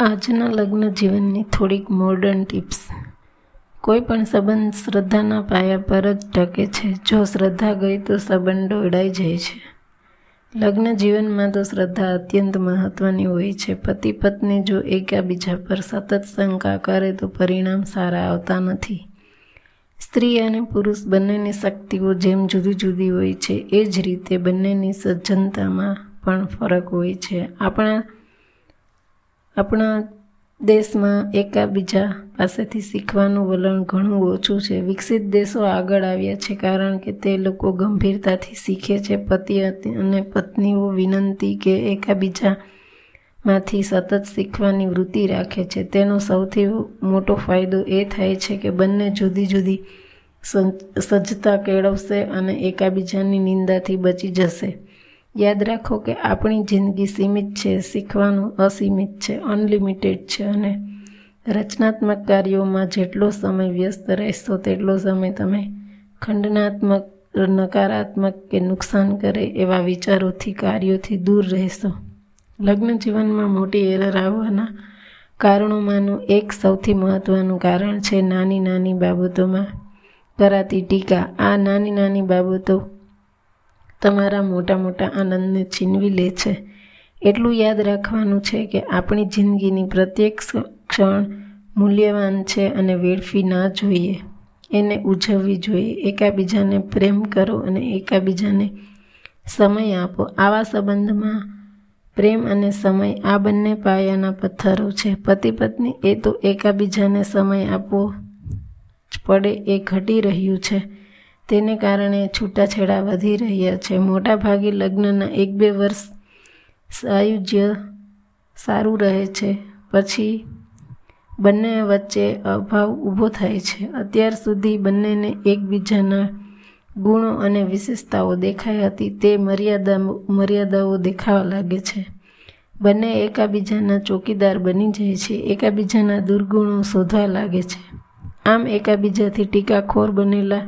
આજના લગ્ન જીવનની થોડીક મોડર્ન ટિપ્સ કોઈ પણ સંબંધ શ્રદ્ધાના પાયા પર જ ટકે છે. જો શ્રદ્ધા ગઈ તો સંબંધ દોડાઈ જાય છે. લગ્ન જીવનમાં તો શ્રદ્ધા અત્યંત મહત્વની હોય છે. પતિ પત્ની જો એકાબીજા પર સતત શંકા કરે તો પરિણામ સારા આવતા નથી. સ્ત્રી અને પુરુષ બંનેની શક્તિઓ જેમ જુદી જુદી હોય છે, એ જ રીતે બંનેની સજ્જનતામાં પણ ફરક હોય છે. આપણા આપણા દેશમાં એકાબીજા પાસેથી શીખવાનું વલણ ઘણું ઓછું છે. વિકસિત દેશો આગળ આવ્યા છે કારણ કે તે લોકો ગંભીરતાથી શીખે છે. પતિ અને પત્નીઓ વિનંતી કે એકાબીજામાંથી સતત શીખવાની વૃત્તિ રાખે છે. તેનો સૌથી મોટો ફાયદો એ થાય છે કે બંને જુદી જુદી સજ્જતા કેળવશે અને એકાબીજાની નિંદાથી બચી જશે. યાદ રાખો કે આપણી જિંદગી સીમિત છે, શીખવાનું અસીમિત છે અનલિમિટેડ છે અને રચનાત્મક કાર્યોમાં જેટલો સમય વ્યસ્ત રહેશો તેટલો સમય તમે ખંડનાત્મક, નકારાત્મક કે નુકસાન કરે એવા વિચારોથી, કાર્યોથી દૂર રહેશો. લગ્ન જીવનમાં મોટી એરર આવવાના કારણોમાંનું એક સૌથી મહત્ત્વનું કારણ છે નાની નાની બાબતોમાં કરાતી ટીકા. આ નાની નાની બાબતો તમારા મોટા મોટા આનંદને છીનવી લે છે. એટલું યાદ રાખવાનું છે કે આપણી જિંદગીની પ્રત્યેક ક્ષણ મૂલ્યવાન છે અને વેડફી ના જોઈએ. એને ઉજવવી જોઈએ. એકાબીજાને પ્રેમ કરો અને એકાબીજાને સમય આપો. આવા સંબંધમાં પ્રેમ અને સમય આ બંને પાયાના પથ્થરો છે. પતિ પત્ની એ તો એકાબીજાને સમય આપવો જ પડે. એ ઘટી રહ્યું છે. તેને કારણે છૂટાછેડા વધી રહ્યા છે. મોટાભાગે લગ્નના એક બે વર્ષ સાયુજ્ય સારું રહે છે. પછી બંને વચ્ચે અભાવ ઊભો થાય છે. અત્યાર સુધી બંનેને એકબીજાના ગુણો અને વિશેષતાઓ દેખાઈ હતી. તે મર્યાદા, મર્યાદાઓ દેખાવા લાગે છે. બંને એકાબીજાના ચોકીદાર બની જાય છે. એકાબીજાના દુર્ગુણો શોધવા લાગે છે. આમ એકાબીજાથી ટીકાખોર બનેલા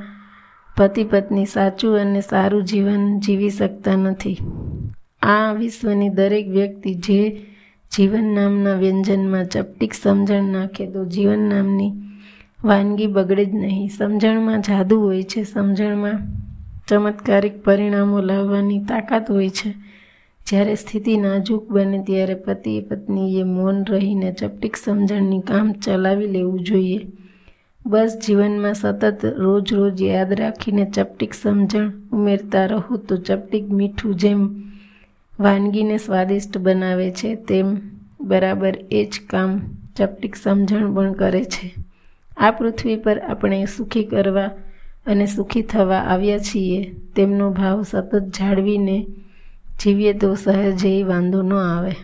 પતિ પત્ની સાચું અને સારું જીવન જીવી શકતા નથી. આ વિશ્વની દરેક વ્યક્તિ જે જીવન નામના વ્યંજનમાં ચપટીક સમજણ નાખે તો જીવન નામની વાનગી બગડે જ નહીં. સમજણમાં જાદુ હોય છે. સમજણમાં ચમત્કારિક પરિણામો લાવવાની તાકાત હોય છે. જ્યારે સ્થિતિ નાજુક બને ત્યારે પતિ પત્નીએ મૌન રહીને ચપટીક સમજણની કામ ચલાવી લેવું જોઈએ. બસ જીવનમાં સતત રોજ રોજ યાદ રાખીને ચપટીક સમજણ ઉમેરતા રહો તો ચપટીક મીઠું જેમ વાનગીને સ્વાદિષ્ટ બનાવે છે, તેમ બરાબર એ જ કામ ચપટીક સમજણ પણ કરે છે. આ પૃથ્વી પર આપણે સુખી કરવા અને સુખી થવા આવ્યા છીએ, તેમનો ભાવ સતત જાળવીને જીવીએ તો સહેજે વાંધો ન આવે.